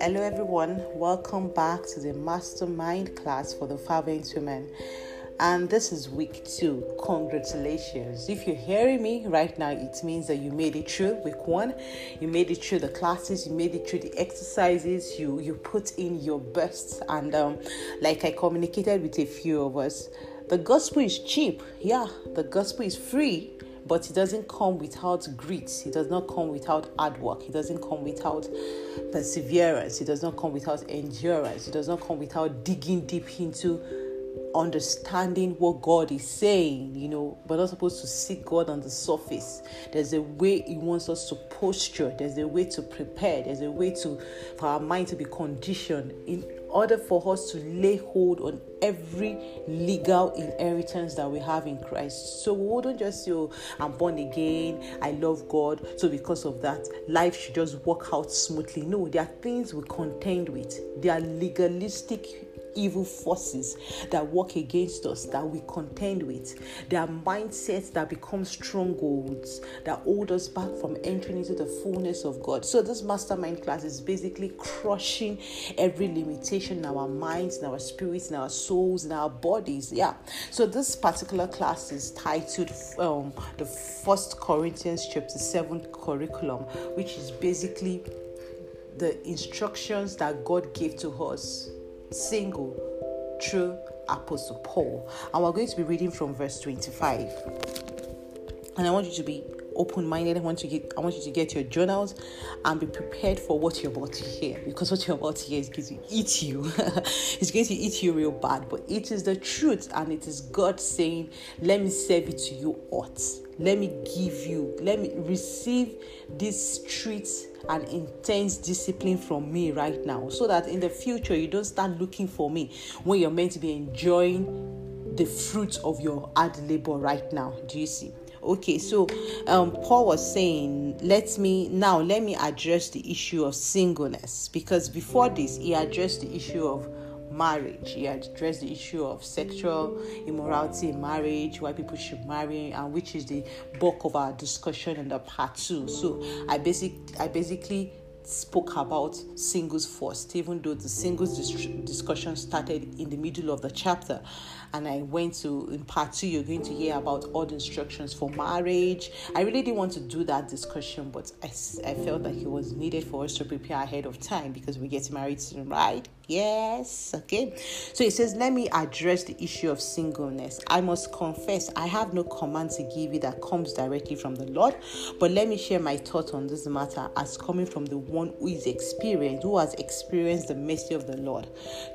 Hello, everyone. Welcome back to the mastermind class for the fervent women. And this is week two. Congratulations. If you're hearing me right now, it means that you made it through week one. You made it through the classes, you made it through the exercises, you, you put in your best. And um, like I communicated with a few of us, the gospel is cheap. Yeah, the gospel is free but it doesn't come without grit. It does not come without hard work. It doesn't come without perseverance. It does not come without endurance. It does not come without digging deep into understanding what God is saying, you know, but not supposed to seek God on the surface. There's a way He wants us to posture, there's a way to prepare, there's a way to for our mind to be conditioned in order for us to lay hold on every legal inheritance that we have in Christ. So we wouldn't just say, oh, I'm born again, I love God, so because of that, life should just work out smoothly. No, there are things we contend with, there are legalistic evil forces that work against us that we contend with. There are mindsets that become strongholds that hold us back from entering into the fullness of God. So, this mastermind class is basically crushing every limitation in our minds, in our spirits, in our souls, in our bodies. Yeah. So, this particular class is titled um, the First Corinthians chapter 7 curriculum, which is basically the instructions that God gave to us single through Apostle Paul. And we're going to be reading from verse 25. And I want you to be open-minded. I want to get I want you to get your journals and be prepared for what you're about to hear. Because what you're about to hear is going to eat you. it's going to eat you real bad. But it is the truth and it is God saying, Let me serve it to you hot. Let me give you, let me receive this strict and intense discipline from me right now so that in the future you don't start looking for me when you're meant to be enjoying the fruits of your hard labor right now. Do you see? Okay, so um, Paul was saying, let me now let me address the issue of singleness because before this he addressed the issue of marriage. He addressed the issue of sexual immorality in marriage, why people should marry, and which is the bulk of our discussion in the part two. So I basic I basically spoke about singles first, even though the singles dis- discussion started in the middle of the chapter. And I went to, in part two, you're going to hear about all the instructions for marriage. I really didn't want to do that discussion, but I, I felt like it was needed for us to prepare ahead of time because we get married soon, right? Yes, okay. So it says, Let me address the issue of singleness. I must confess, I have no command to give you that comes directly from the Lord, but let me share my thoughts on this matter as coming from the one who is experienced, who has experienced the mercy of the Lord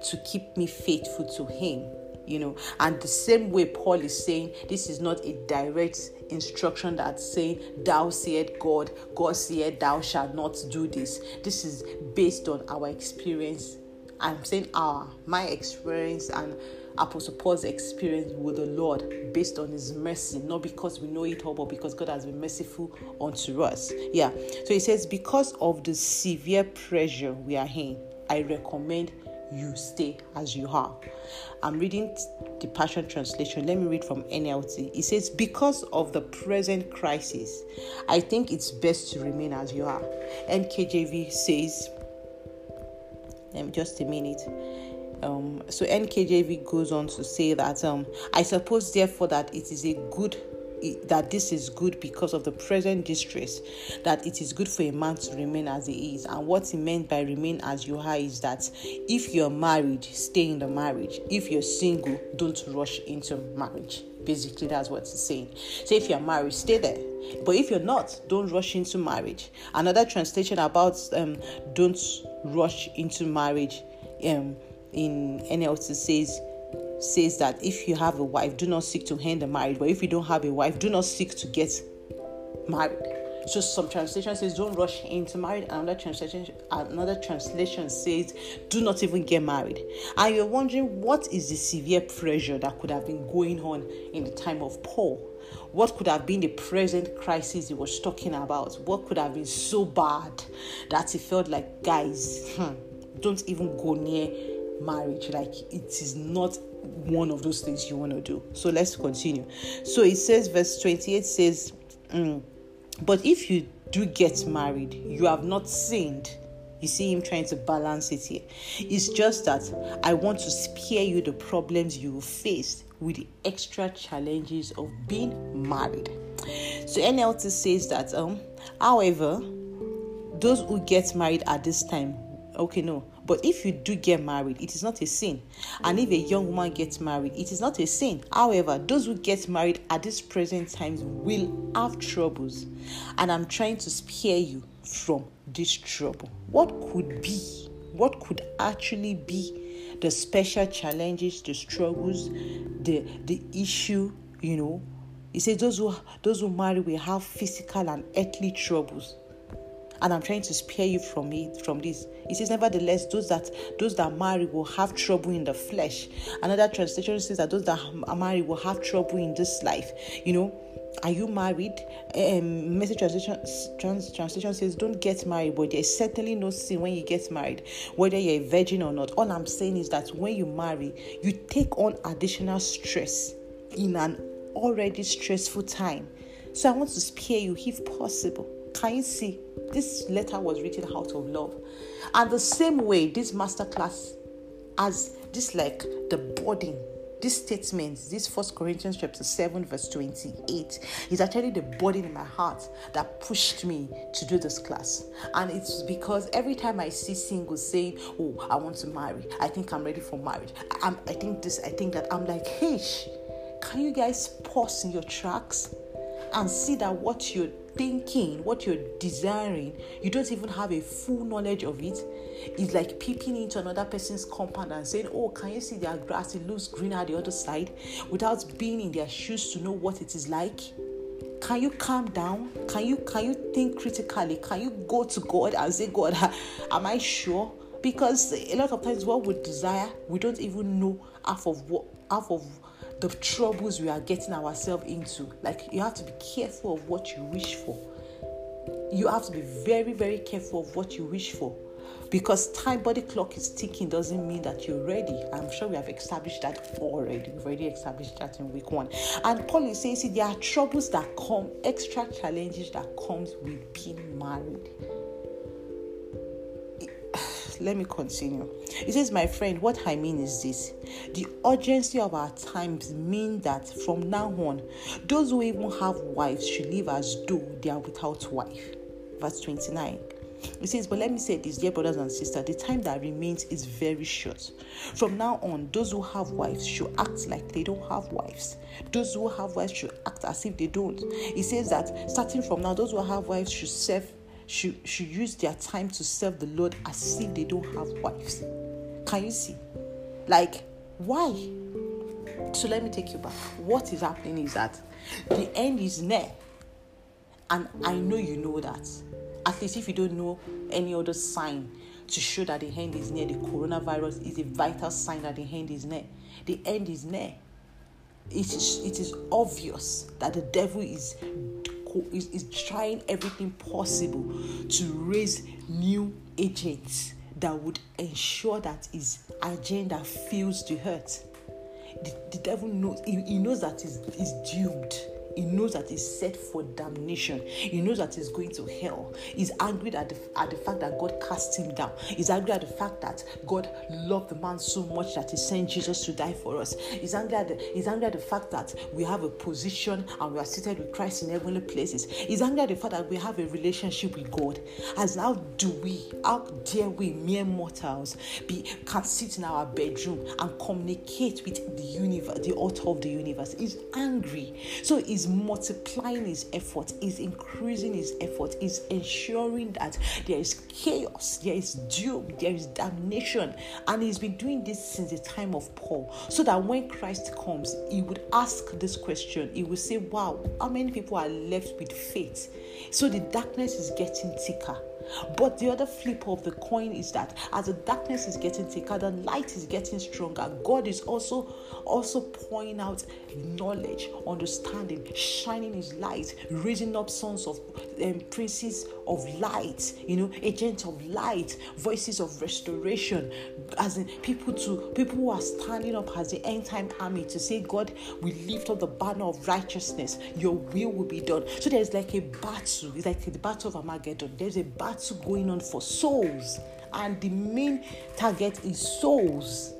to keep me faithful to Him you know and the same way paul is saying this is not a direct instruction that saying thou said god god said thou shalt not do this this is based on our experience I'm saying our, my experience and Apostle Paul's experience with the Lord based on his mercy, not because we know it all, but because God has been merciful unto us. Yeah. So he says, because of the severe pressure we are in, I recommend you stay as you are. I'm reading the Passion Translation. Let me read from NLT. It says, Because of the present crisis, I think it's best to remain as you are. NKJV says, um, just a minute. Um, so NKJV goes on to say that um, I suppose therefore that it is a good that this is good because of the present distress that it is good for a man to remain as he is. And what he meant by remain as you are is that if you're married stay in the marriage. If you're single don't rush into marriage. Basically that's what it's saying. So if you're married stay there. But if you're not don't rush into marriage. Another translation about um, don't rush into marriage um, in NLT says says that if you have a wife, do not seek to end the marriage. But if you don't have a wife, do not seek to get married. So some translation says don't rush into marriage. Another translation another translation says do not even get married. And you're wondering what is the severe pressure that could have been going on in the time of Paul? What could have been the present crisis he was talking about? What could have been so bad that he felt like, guys, hmm, don't even go near marriage. Like it is not one of those things you want to do. So let's continue. So it says, verse 28 says, mm, But if you do get married, you have not sinned. You see him trying to balance it here. It's just that I want to spare you the problems you face with the extra challenges of being married. So NLT says that um however those who get married at this time okay no but if you do get married it is not a sin. And if a young woman gets married it is not a sin. However those who get married at this present times will have troubles. And i'm trying to spare you from this trouble. What could be what could actually be the special challenges the struggles the the issue you know? He says those who those who marry will have physical and earthly troubles and I'm trying to spare you from it from this. It says, nevertheless, those that those that marry will have trouble in the flesh. Another translation says that those that married will have trouble in this life. You know, are you married? Um, message translation trans, translation says, don't get married, but there's certainly no sin when you get married, whether you're a virgin or not. All I'm saying is that when you marry, you take on additional stress in an already stressful time. So I want to spare you if possible. Can you see? This letter was written out of love. And the same way, this masterclass as this like the burden this statement, this First Corinthians chapter 7, verse 28, is actually the burden in my heart that pushed me to do this class. And it's because every time I see singles saying, Oh, I want to marry, I think I'm ready for marriage. I'm, I think this, I think that. I'm like, hey, can you guys pause in your tracks and see that what you're thinking, what you're desiring, you don't even have a full knowledge of it. It's like peeping into another person's compound and saying, Oh, can you see their grass? It looks greener the other side without being in their shoes to know what it is like. Can you calm down? Can you can you think critically? Can you go to God and say, God, am I sure? Because a lot of times what we desire, we don't even know half of what half of the troubles we are getting ourselves into. Like, you have to be careful of what you wish for. You have to be very, very careful of what you wish for. Because time body clock is ticking doesn't mean that you're ready. I'm sure we have established that already. We've already established that in week one. And Paul is saying, see, there are troubles that come, extra challenges that comes with being married let me continue. It says, My friend, what I mean is this the urgency of our times mean that from now on, those who even have wives should live as though they are without wife. Verse 29. It says, But let me say this, dear brothers and sisters, the time that remains is very short. From now on, those who have wives should act like they don't have wives. Those who have wives should act as if they don't. It says that starting from now, those who have wives should serve should, should use their time to serve the Lord as if they don't have wives. Can you see? Like, why? So let me take you back. What is happening is that the end is near. And I know you know that. At least if you don't know any other sign to show that the end is near, the coronavirus is a vital sign that the end is near. The end is near. It is, it is obvious that the devil is is, is trying everything possible to raise new agents that would ensure that his agenda feels the hurt. The, the devil knows he, he knows that he's, he's doomed he knows that he's set for damnation. He knows that he's going to hell. He's angry at the, at the fact that God cast him down. He's angry at the fact that God loved the man so much that he sent Jesus to die for us. He's angry at the, he's angry at the fact that we have a position and we are seated with Christ in heavenly places. He's angry at the fact that we have a relationship with God. As how do we, how dare we, mere mortals, be can sit in our bedroom and communicate with the universe, the author of the universe? He's angry. So he's multiplying his effort, is increasing his effort, is ensuring that there is chaos, there is doom, there is damnation. And he's been doing this since the time of Paul. So that when Christ comes, he would ask this question. He would say, Wow, how many people are left with faith? So the darkness is getting thicker. But the other flip of the coin is that as the darkness is getting thicker, the light is getting stronger. God is also also pouring out knowledge, understanding, shining his light, raising up sons of um, princes of light, you know, agents of light, voices of restoration, as in people to people who are standing up as the end time army to say, God, we lift up the banner of righteousness, your will will be done. So there's like a battle, it's like the battle of Armageddon. There's a battle going on for souls, and the main target is souls.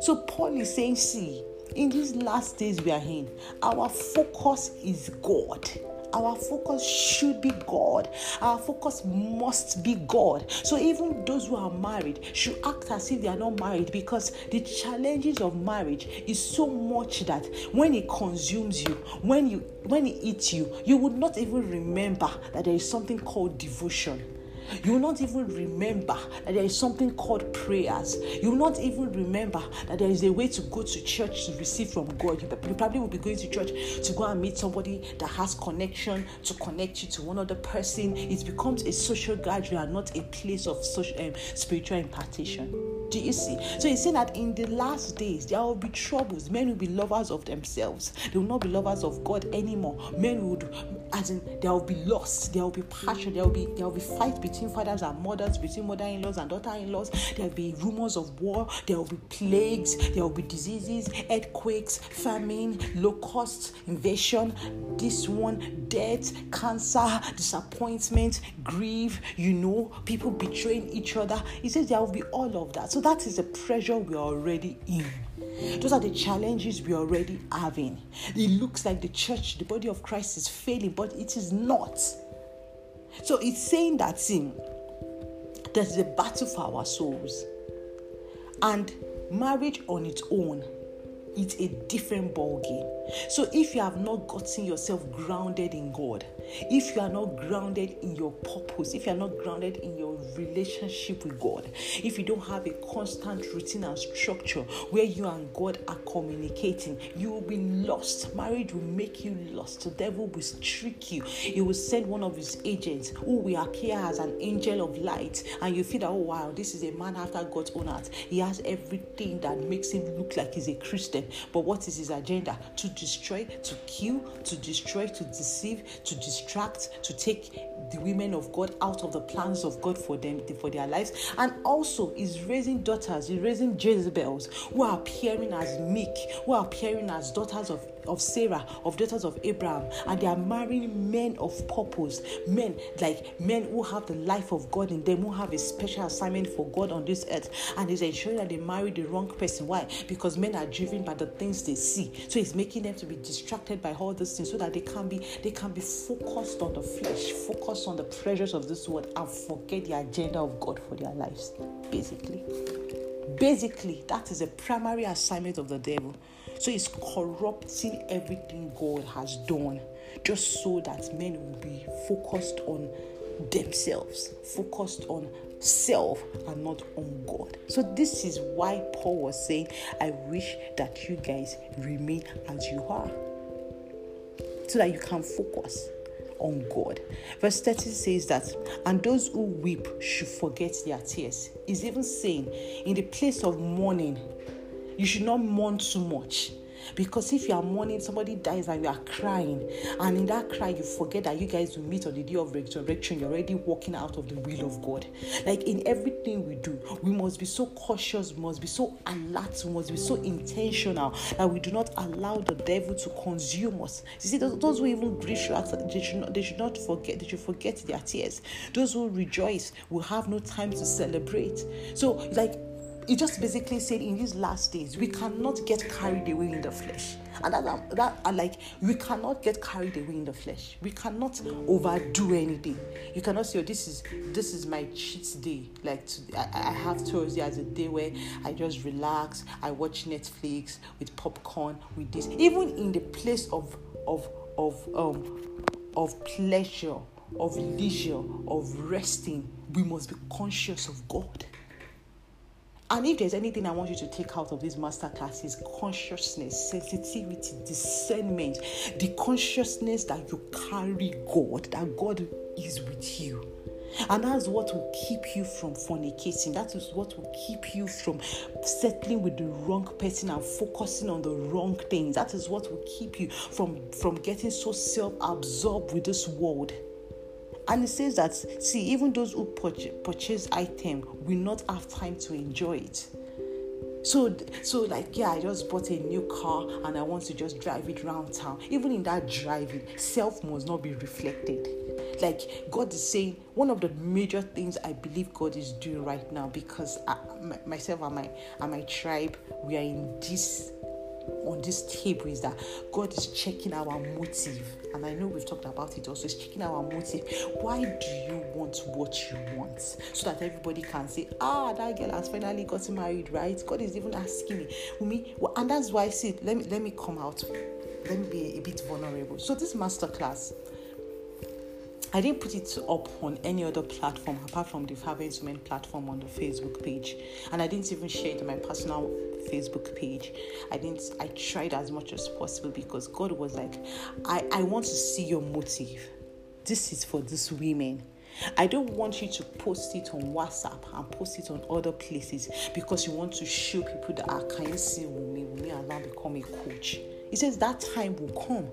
So Paul is saying, see, in these last days we are in, our focus is God. Our focus should be God. Our focus must be God. So even those who are married should act as if they are not married because the challenges of marriage is so much that when it consumes you, when you when it eats you, you would not even remember that there is something called devotion you will not even remember that there is something called prayers. You will not even remember that there is a way to go to church to receive from God. You, probably will be going to church to go and meet somebody that has connection to connect you to one other person. It becomes a social gathering not a place of social, um, spiritual impartation. Do you see? So he's saying that in the last days there will be troubles. Men will be lovers of themselves. They will not be lovers of God anymore. Men would, as in, there will be loss, There will be passion. There will be there will be fight between fathers and mothers, between mother-in-laws and daughter-in-laws. There will be rumors of war. There will be plagues. There will be diseases, earthquakes, famine, locusts, invasion. This one, death, cancer, disappointment, grief. You know, people betraying each other. He says there will be all of that. So that is the pressure we're already in. Those are the challenges we're already having. It looks like the church, the body of Christ is failing, but it is not. So it's saying that sin, there's a battle for our souls. And marriage on its own it's a different ball game. So if you have not gotten yourself grounded in God, if you are not grounded in your purpose, if you are not grounded in your relationship with God, if you don't have a constant routine and structure where you and God are communicating, you will be lost. Marriage will make you lost. The devil will trick you. He will send one of his agents who will appear as an angel of light, and you feel that, oh wow, this is a man after God's own heart. He has everything that makes him look like he's a Christian. But what is his agenda? To destroy, to kill, to destroy, to deceive, to distract, to take the women of God out of the plans of God for them, for their lives. And also is raising daughters, he's raising Jezebels who are appearing as meek, who are appearing as daughters of of Sarah, of daughters of Abraham, and they are marrying men of purpose, men like men who have the life of God in them, who have a special assignment for God on this earth, and he's ensuring that they marry the wrong person. Why? Because men are driven by the things they see. So it's making them to be distracted by all these things so that they can be they can be focused on the flesh, focused on the pleasures of this world, and forget the agenda of God for their lives. Basically. Basically, that is a primary assignment of the devil. So he's corrupting everything God has done just so that men will be focused on themselves, focused on self and not on God. So this is why Paul was saying, I wish that you guys remain as you are. So that you can focus on God. Verse 30 says that, and those who weep should forget their tears. Is even saying, in the place of mourning, you should not mourn too much. Because if you are mourning, somebody dies and you are crying, and in that cry, you forget that you guys will meet on the day of resurrection, you're already walking out of the will of God. Like in everything we do, we must be so cautious, we must be so alert, we must be so intentional that we do not allow the devil to consume us. You see, those, those who even grieve, they should, not, they should not forget, they should forget their tears. Those who rejoice will have no time to celebrate. So, like, he just basically said in these last days we cannot get carried away in the flesh. And that, that like we cannot get carried away in the flesh. We cannot overdo anything. You cannot say oh this is this is my cheat day. Like I, I have thursday as a day where i just relax. I watch netflix with popcorn with this. Even in the place of of of um of pleasure of leisure of resting we must be conscious of god and if there's anything I want you to take out of this masterclass is consciousness, sensitivity, discernment, the consciousness that you carry God, that God is with you. And that's what will keep you from fornicating. That is what will keep you from settling with the wrong person and focusing on the wrong things. That is what will keep you from, from getting so self absorbed with this world. And it says that, see, even those who purchase, item will not have time to enjoy it. So, so like, yeah, I just bought a new car and I want to just drive it around town. Even in that driving, self must not be reflected. Like God is saying, one of the major things I believe God is doing right now, because I, myself and my and my tribe, we are in this on this table is that God is checking our motive. And I know we've talked about it also. He's checking our motive. Why do you want what you want? So that everybody can say, ah, that girl has finally gotten married, right? God is even asking me. me well, and that's why I said, let me let me come out. Let me be a bit vulnerable. So this masterclass, I didn't put it up on any other platform apart from the Fervent Women platform on the Facebook page. And I didn't even share it on my personal Facebook page. I didn't I tried as much as possible because God was like, I, I want to see your motive. This is for these women. I don't want you to post it on WhatsApp and post it on other places because you want to show people that I ah, can you see Wumi, Wumi has now become a coach. He says that time will come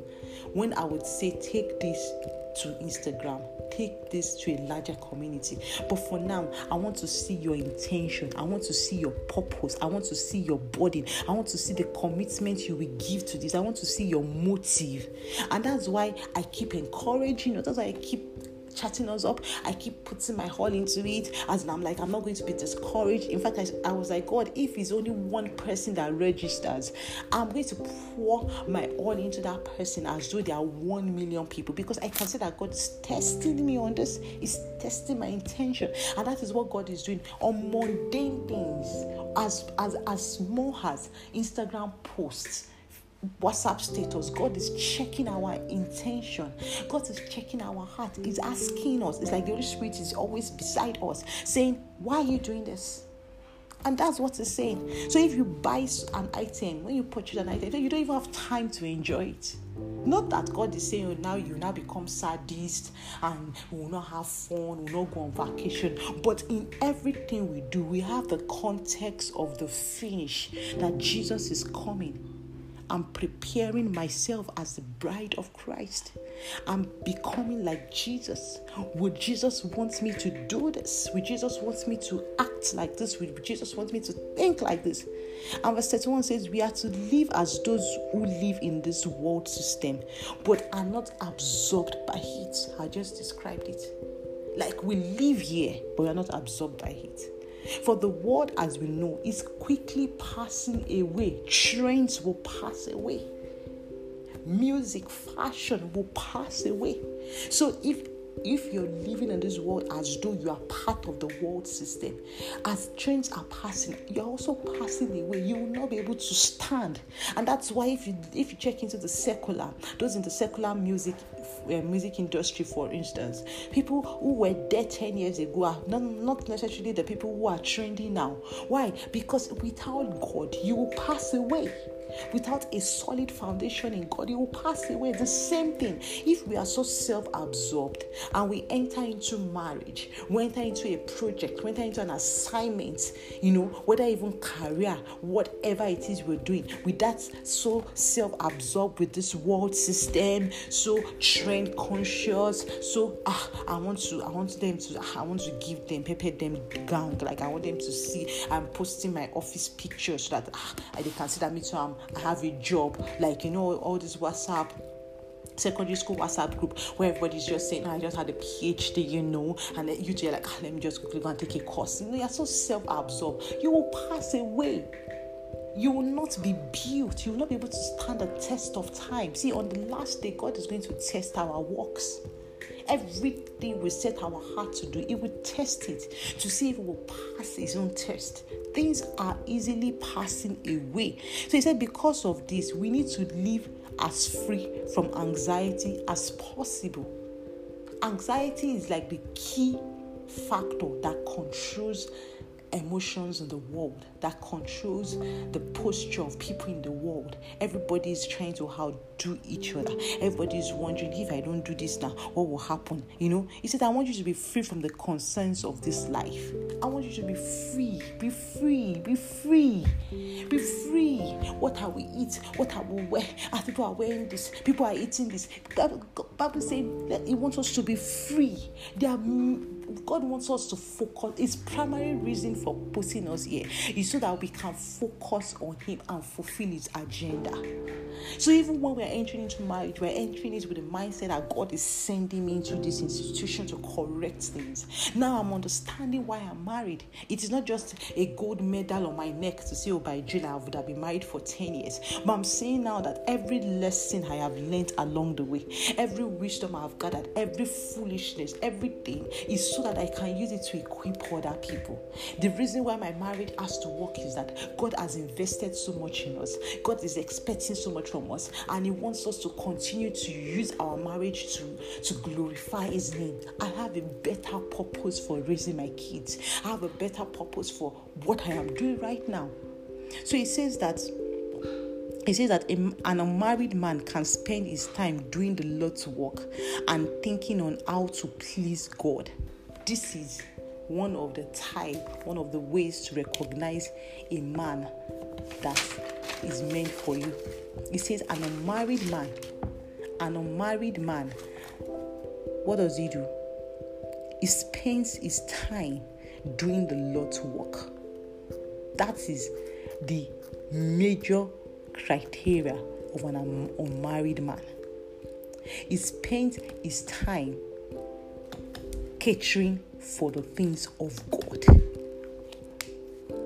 when I would say, take this to Instagram. Take this to a larger community. But for now, I want to see your intention. I want to see your purpose. I want to see your body. I want to see the commitment you will give to this. I want to see your motive. And that's why I keep encouraging you. That's why I keep chatting us up. I keep putting my all into it as I'm like, I'm not going to be discouraged. In fact, I, I was like, God, if it's only one person that registers, I'm going to pour my all into that person as though there are one million people because I can say that God is testing me on this, He's testing my intention. And that is what God is doing on mundane things, as as as small as Instagram posts WhatsApp status. God is checking our intention. God is checking our heart. He's asking us. It's like the Holy Spirit is always beside us, saying, Why are you doing this? And that's what it's saying. So if you buy an item, when you purchase an item, you don't even have time to enjoy it. Not that God is saying, oh, now you now become sadist and we will not have fun, we will not go on vacation. But in everything we do, we have the context of the finish that Jesus is coming I'm preparing myself as the bride of Christ. I'm becoming like Jesus. Would Jesus want me to do this? Would Jesus want me to act like this? Would Jesus want me to think like this? And verse 31 says, We are to live as those who live in this world system, but are not absorbed by it. I just described it. Like we live here, but we are not absorbed by it. For the world, as we know, is quickly passing away. Trends will pass away. Music, fashion will pass away. So if if you're living in this world as though you are part of the world system, as trends are passing, you're also passing away. You will not be able to stand, and that's why if you if you check into the secular, those in the secular music uh, music industry, for instance, people who were dead ten years ago are not, not necessarily the people who are trending now. Why? Because without God, you will pass away. Without a solid foundation in God, it will pass away. The same thing. If we are so self absorbed and we enter into marriage, we enter into a project, we enter into an assignment, you know, whether even career, whatever it is we're doing, with that so self absorbed with this world system, so trend conscious, so ah, I want to, I want them to, I want to give them, prepare them gown, like I want them to see. I'm posting my office picture so that ah, they can see that me too. I'm I have a job, like you know, all this WhatsApp secondary school WhatsApp group where everybody's just saying, oh, I just had a PhD, you know, and then you are like, ah, let me just quickly go and take a course. You know, you're so self-absorbed. You will pass away. You will not be built. You will not be able to stand the test of time. See, on the last day, God is going to test our works. Everything we set our heart to do, it will test it to see if it will pass its own test. Things are easily passing away. So he said, because of this, we need to live as free from anxiety as possible. Anxiety is like the key factor that controls emotions in the world, that controls the posture of people in the world. Everybody is trying to outdo each other. Everybody is wondering if I don't do this now, what will happen? You know, he said, I want you to be free from the concerns of this life. I want you to be free, be free, be free, be free. What are we eat? What are we wear? As people are wearing this, people are eating this. Bible saying that He wants us to be free. There are God wants us to focus. His primary reason for putting us here is so that we can focus on Him and fulfill His agenda. So even when we're entering into marriage, we're entering it with the mindset that God is sending me into this institution to correct things. Now I'm understanding why I'm married. It is not just a gold medal on my neck to say, oh, by June I would have been married for 10 years. But I'm saying now that every lesson I have learned along the way, every wisdom I've gathered, every foolishness, everything is so that I can use it to equip other people. The reason why my marriage has to work is that God has invested so much in us. God is expecting so much from us, and He wants us to continue to use our marriage to, to glorify His name. I have a better purpose for raising my kids, I have a better purpose for what I am doing right now. So He says that he says that an unmarried man can spend his time doing the Lord's work and thinking on how to please God. This is one of the type, one of the ways to recognize a man that is meant for you. He says, an unmarried man, an unmarried man, what does he do? He spends his time doing the Lord's work. That is the major criteria of an unmarried man. He spends his time catering for the things of God.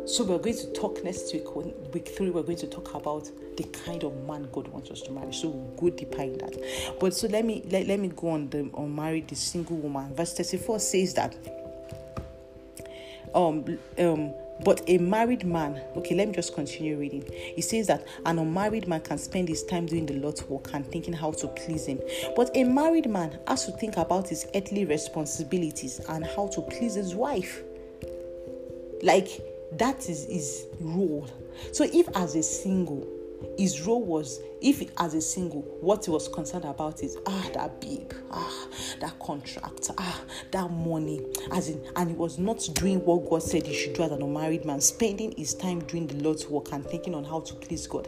So we're going to talk next week, week three, we're going to talk about the kind of man God wants us to marry. So we'll go deeper that. But so let me let, let me go on the on marry the single woman. Verse 34 says that um um but a married man, okay, let me just continue reading. He says that an unmarried man can spend his time doing the Lord's work and thinking how to please him. But a married man has to think about his earthly responsibilities and how to please his wife. Like that is his role. So if as a single, his role was if as a single what he was concerned about is ah that babe ah that contract ah that money. As in and he was not doing what god said he should do as an unmarried man spending his time doing the lord's work and thinking on how to please god.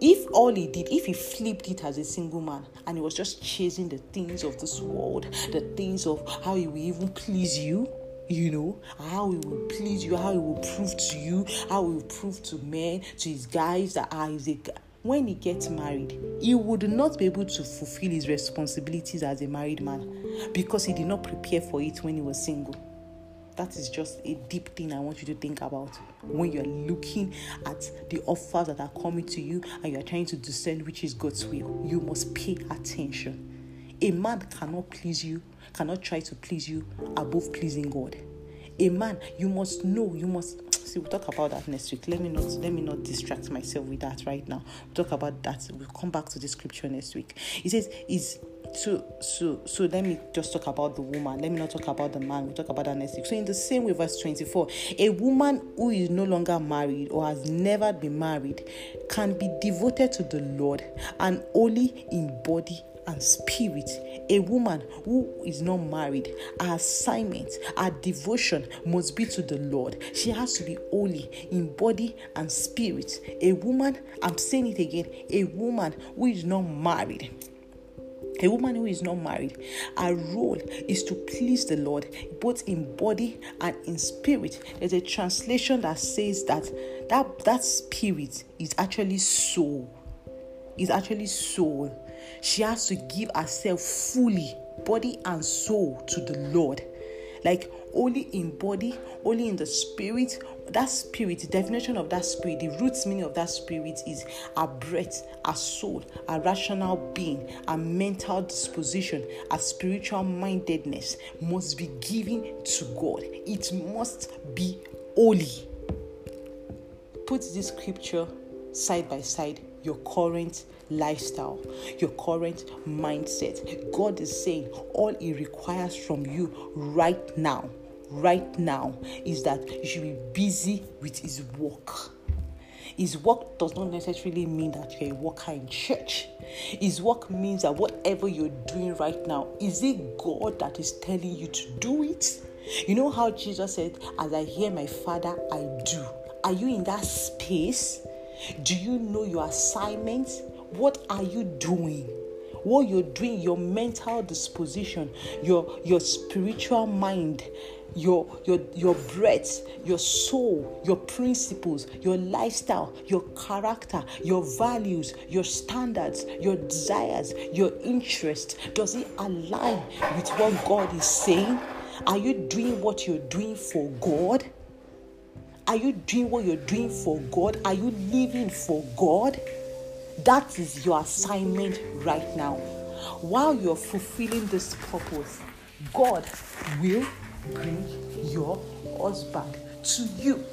If all he did, if he flipped it as a single man and he was just chasing the things of this world, the things of how he will even please you, you know how he will please you how he will prove to you how he will prove to men to his guys that ah he's a guy when he gets married he would not be able to fulfill his responsibilities as a married man because he did not prepare for it when he was single that is just a deep thing I want you to think about when you're looking at the offers that are coming to you and you're trying to discern which is God's will. You must pay attention. A man cannot please you cannot try to please you above pleasing God. A man, you must know, you must see we'll talk about that next week. Let me not let me not distract myself with that right now. We'll talk about that. We'll come back to the scripture next week. He says, is so so so let me just talk about the woman let me not talk about the man we'll talk about that next week so in the same way verse 24 a woman who is no longer married or has never been married can be devoted to the lord and only in body and spirit. A woman who is not married, her assignment, her devotion must be to the Lord. She has to be holy in body and spirit. A woman, I'm saying it again, a woman who is not married. A woman who is not married, her role is to please the Lord both in body and in spirit. There's a translation that says that that, that spirit is actually soul. Is actually soul she has to give herself fully, body and soul, to the Lord. Like only in body, only in the spirit. That spirit, the definition of that spirit, the roots meaning of that spirit is a breath, a soul, a rational being, a mental disposition, a spiritual mindedness must be given to God. It must be holy. Put this scripture side by side your current lifestyle, your current mindset. God is saying all He requires from you right now, right now is that you should be busy with His work. His work does not necessarily mean that you're a worker in church. His work means that whatever you're doing right now, is it God that is telling you to do it? You know how Jesus said, As I hear my Father, I do. Are you in that space? Do you know your assignment? What are you doing? What you're doing, your mental disposition, your your spiritual mind, your your your breath, your soul, your principles, your lifestyle, your character, your values, your standards, your desires, your interest. Does it align with what God is saying? Are you doing what you're doing for God? Are you doing what you're doing for God? Are you living for God? That is your assignment right now. While you're fulfilling this purpose, God will bring your husband to you.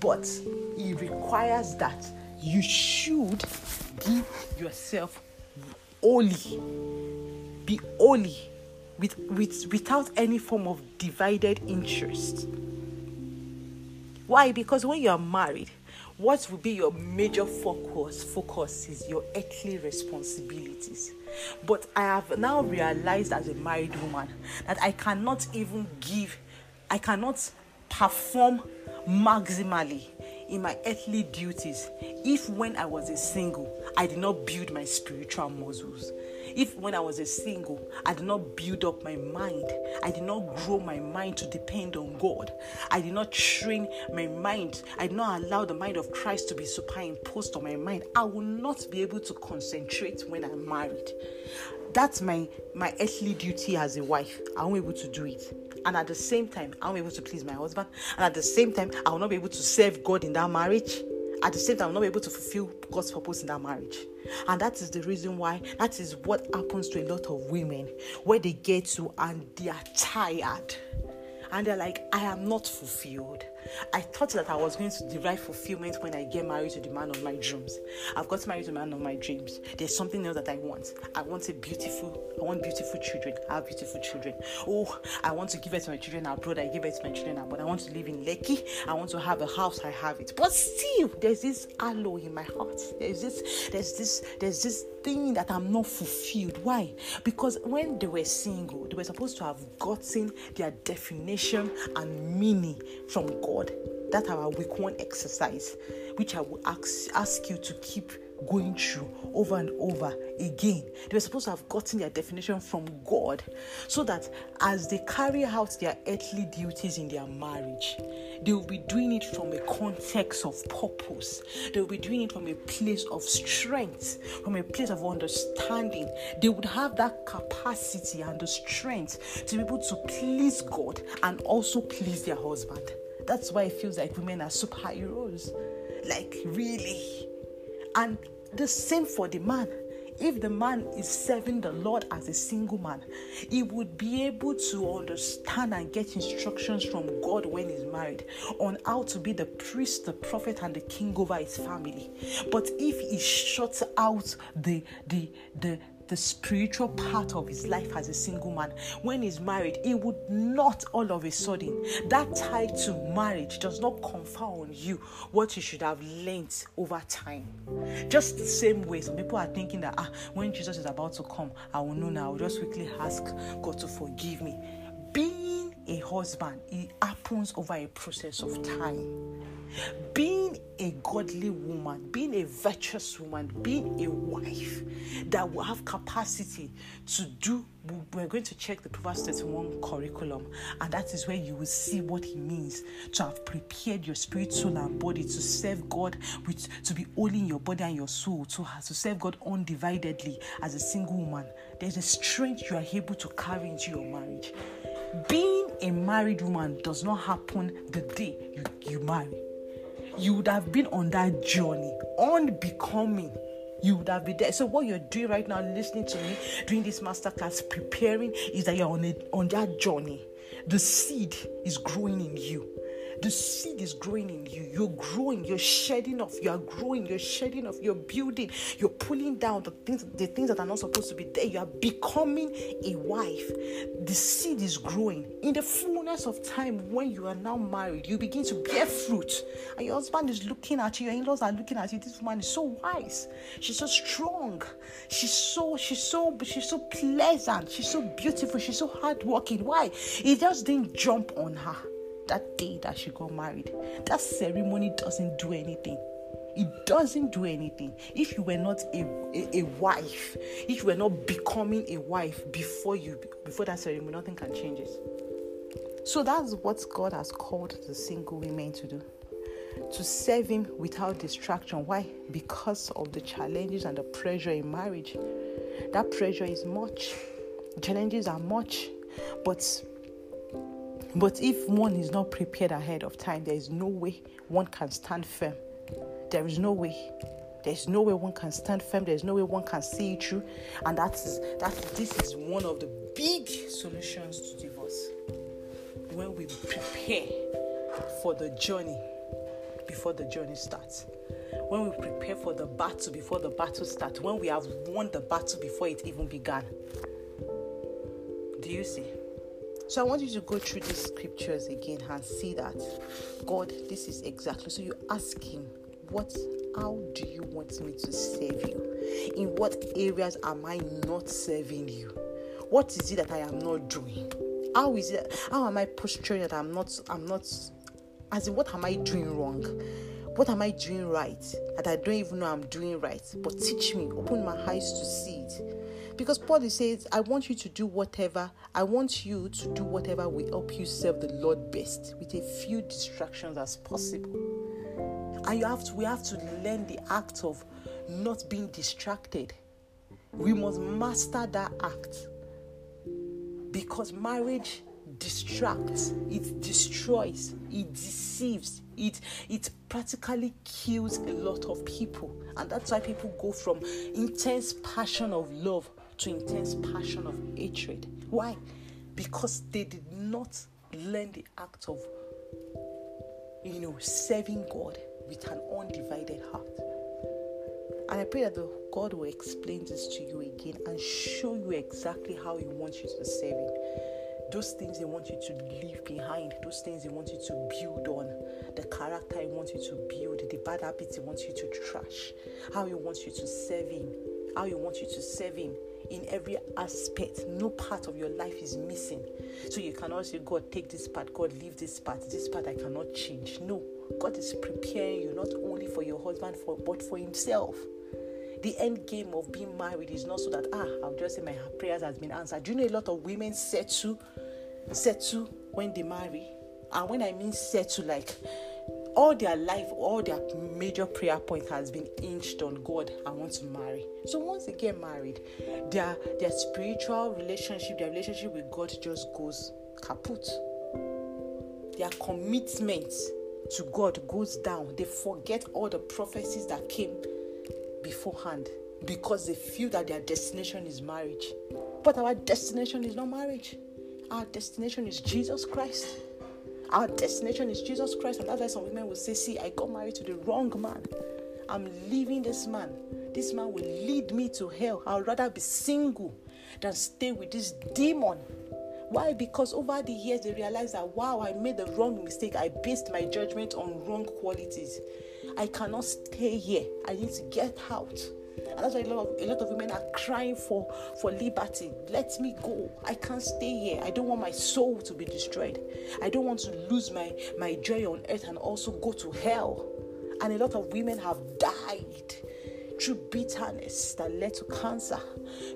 But it requires that you should give yourself holy. Be holy with, with, without any form of divided interest. Why? Because when you are married, what will be your major focus focus is your earthly responsibilities. But i have now realized as a married woman that i cannot even give i cannot perform maximally in my earthly duties if when i was a single i did not build my spiritual muscles if when I was a single, I did not build up my mind, I did not grow my mind to depend on God, I did not train my mind, I did not allow the mind of Christ to be superimposed on my mind, I will not be able to concentrate when I'm married. That's my my earthly duty as a wife. I won't be able to do it. And at the same time, I won't be able to please my husband. And at the same time, I will not be able to serve God in that marriage at the same time, I'm not able to fulfill God's purpose in that marriage. And that is the reason why that is what happens to a lot of women where they get to and they are tired and they're like, I am not fulfilled. I thought that I was going to derive fulfillment when I get married to the man of my dreams. I've got married to the man of my dreams. There's something else that I want. I want a beautiful, I want beautiful children. I have beautiful children. Oh, I want to give it to my children abroad. I give it to my children abroad. I want to live in Lekki. I want to have a house. I have it. But still, there's this aloe in my heart. There's this, there's this, there's this thing that I'm not fulfilled. Why? Because when they were single, they were supposed to have gotten their definition and meaning from God. That our week one exercise, which I will ask, ask you to keep going through over and over again. They were supposed to have gotten their definition from God so that as they carry out their earthly duties in their marriage, they will be doing it from a context of purpose. They will be doing it from a place of strength, from a place of understanding. They would have that capacity and the strength to be able to please God and also please their husband. That's why it feels like women are superheroes. Like, really and the same for the man. If the man is serving the Lord as a single man, he would be able to understand and get instructions from God when he's married on how to be the priest, the prophet, and the king over his family. But if he shuts out the the the the spiritual part of his life as a single man. When he's married, he would not all of a sudden, that tie to marriage does not confer on you what you should have learned over time. Just the same way, some people are thinking that ah, when Jesus is about to come, I will know now. I'll just quickly ask God to forgive me. Being a husband, it happens over a process of time. Being a godly woman, being a virtuous woman, being a wife that will have capacity to do. We're going to check the Proverbs 31 curriculum, and that is where you will see what it means to have prepared your spirit, soul, and body to serve God, with to be holy in your body and your soul, to, to serve God undividedly as a single woman. There's a strength you are able to carry into your marriage. Being a married woman does not happen the day you, you marry you would have been on that journey, unbecoming. You would have been there. So what you're doing right now, listening to me, doing this masterclass, preparing, is that you're on a, on that journey. The seed is growing in you. The seed is growing in you. You're growing. You're shedding off. You are growing. You're shedding off. You're building. You're pulling down the things, the things that are not supposed to be there. You are becoming a wife. The seed is growing. In the fullness of time, when you are now married, you begin to bear fruit, and your husband is looking at you. Your in-laws are looking at you. This woman is so wise. She's so strong. She's so she's so she's so pleasant. She's so beautiful. She's so hardworking. Why? He just didn't jump on her that day that she got married. That ceremony doesn't do anything. It doesn't do anything. If you were not a, a, a, wife, if you were not becoming a wife before you before that ceremony, nothing can change it. So that's what God has called the single women to do. To serve him without distraction. Why? Because of the challenges and the pressure in marriage. That pressure is much. Challenges are much. But but if one is not prepared ahead of time, there is no way one can stand firm. There is no way. There's no way one can stand firm. There's no way one can see it through. And that is that this is one of the big solutions to divorce. When we prepare for the journey before the journey starts. When we prepare for the battle before the battle starts. When we have won the battle before it even began. Do you see? So I want you to go through these scriptures again and see that God, this is exactly. So you ask Him, what, how do you want me to serve you? In what areas am I not serving you? What is it that I am not doing? How is it? How am I posturing that I'm not? I'm not. As in, what am I doing wrong? What am I doing right that I don't even know I'm doing right? But teach me, open my eyes to see it because Paul says, I want you to do whatever, I want you to do whatever will help you serve the Lord best with a few distractions as possible. And you have to, we have to learn the act of not being distracted. We must master that act. Because marriage distracts, it destroys, it deceives, it it practically kills a lot of people. And that's why people go from intense passion of love to intense passion of hatred. Why? Because they did not learn the act of, you know, serving God with an undivided heart. And I pray that the God will explain this to you again and show you exactly how He wants you to serve Him. Those things He wants you to leave behind, those things He wants you to build on, the character He wants you to build, the bad habits He wants you to trash, how He wants you to serve Him, how He wants you to serve Him in every aspect. No part of your life is missing. So you cannot say, God, take this part, God, leave this part. This part I cannot change. No, God is preparing you not only for your husband, for, but for Himself. The end game of being married is not so that, ah, I'll just say my prayers has been answered. Do you know a lot of women settle, settle when they marry? And when I mean settle, like all their life, all their major prayer point has been hinged on God. I want to marry. So once they get married, their their spiritual relationship, their relationship with God just goes kaput. Their commitment to God goes down. They forget all the prophecies that came beforehand because they feel that their destination is marriage. But our destination is not marriage. Our destination is Jesus Christ. Our destination is Jesus Christ. And that's why some women will say, See, I got married to the wrong man. I'm leaving this man. This man will lead me to hell. I'd rather be single than stay with this demon. Why? Because over the years they realize that wow, I made the wrong mistake. I based my judgment on wrong qualities. I cannot stay here. I need to get out. And that's why a lot of a lot of women are crying for for liberty. Let me go. I can't stay here. I don't want my soul to be destroyed. I don't want to lose my my joy on earth and also go to hell. And a lot of women have died through bitterness that led to cancer,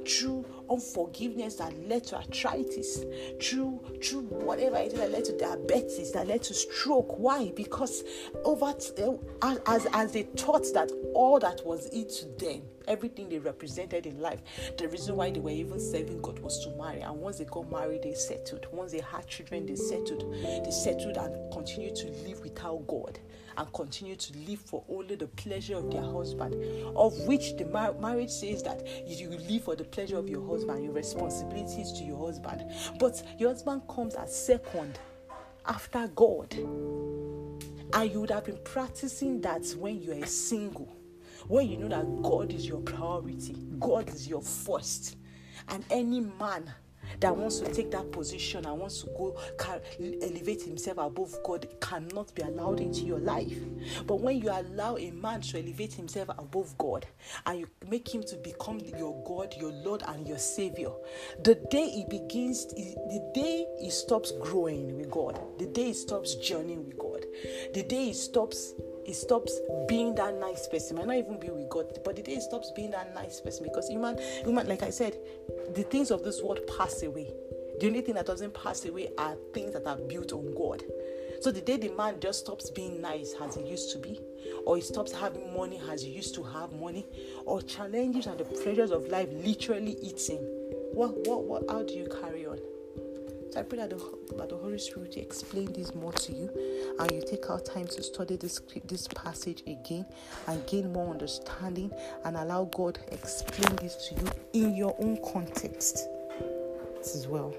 through unforgiveness that led to arthritis, through through whatever it is that led to diabetes, that led to stroke. Why? Because over t- uh, as as they thought that all that was it to them, everything they represented in life, the reason why they were even serving God was to marry. And once they got married, they settled. Once they had children, they settled. They settled and continued to live without God and continue to live for only the pleasure of their husband, of which the mar- marriage says that you live for the pleasure of your husband, your responsibilities to your husband. But your husband comes as second after God. And you would have been practicing that when you are single, when you know that God is your priority, God is your first. And any man that wants to take that position and wants to go elevate himself above God cannot be allowed into your life. But when you allow a man to elevate himself above God and you make him to become your God, your Lord, and your Savior, the day he begins, the day he stops growing with God, the day he stops journeying with God, the day he stops he stops being that nice person. Might not even be with God, but the day he stops being that nice person, because human, human, like I said, the things of this world pass away. The only thing that doesn't pass away are things that are built on God. So the day the man just stops being nice as he used to be, or he stops having money as he used to have money, or challenges and the pressures of life literally him, what, what, what, how do you carry on? I pray that the, that the Holy Spirit will explain this more to you and you take out time to study this, this passage again and gain more understanding and allow God explain this to you in your own context as well.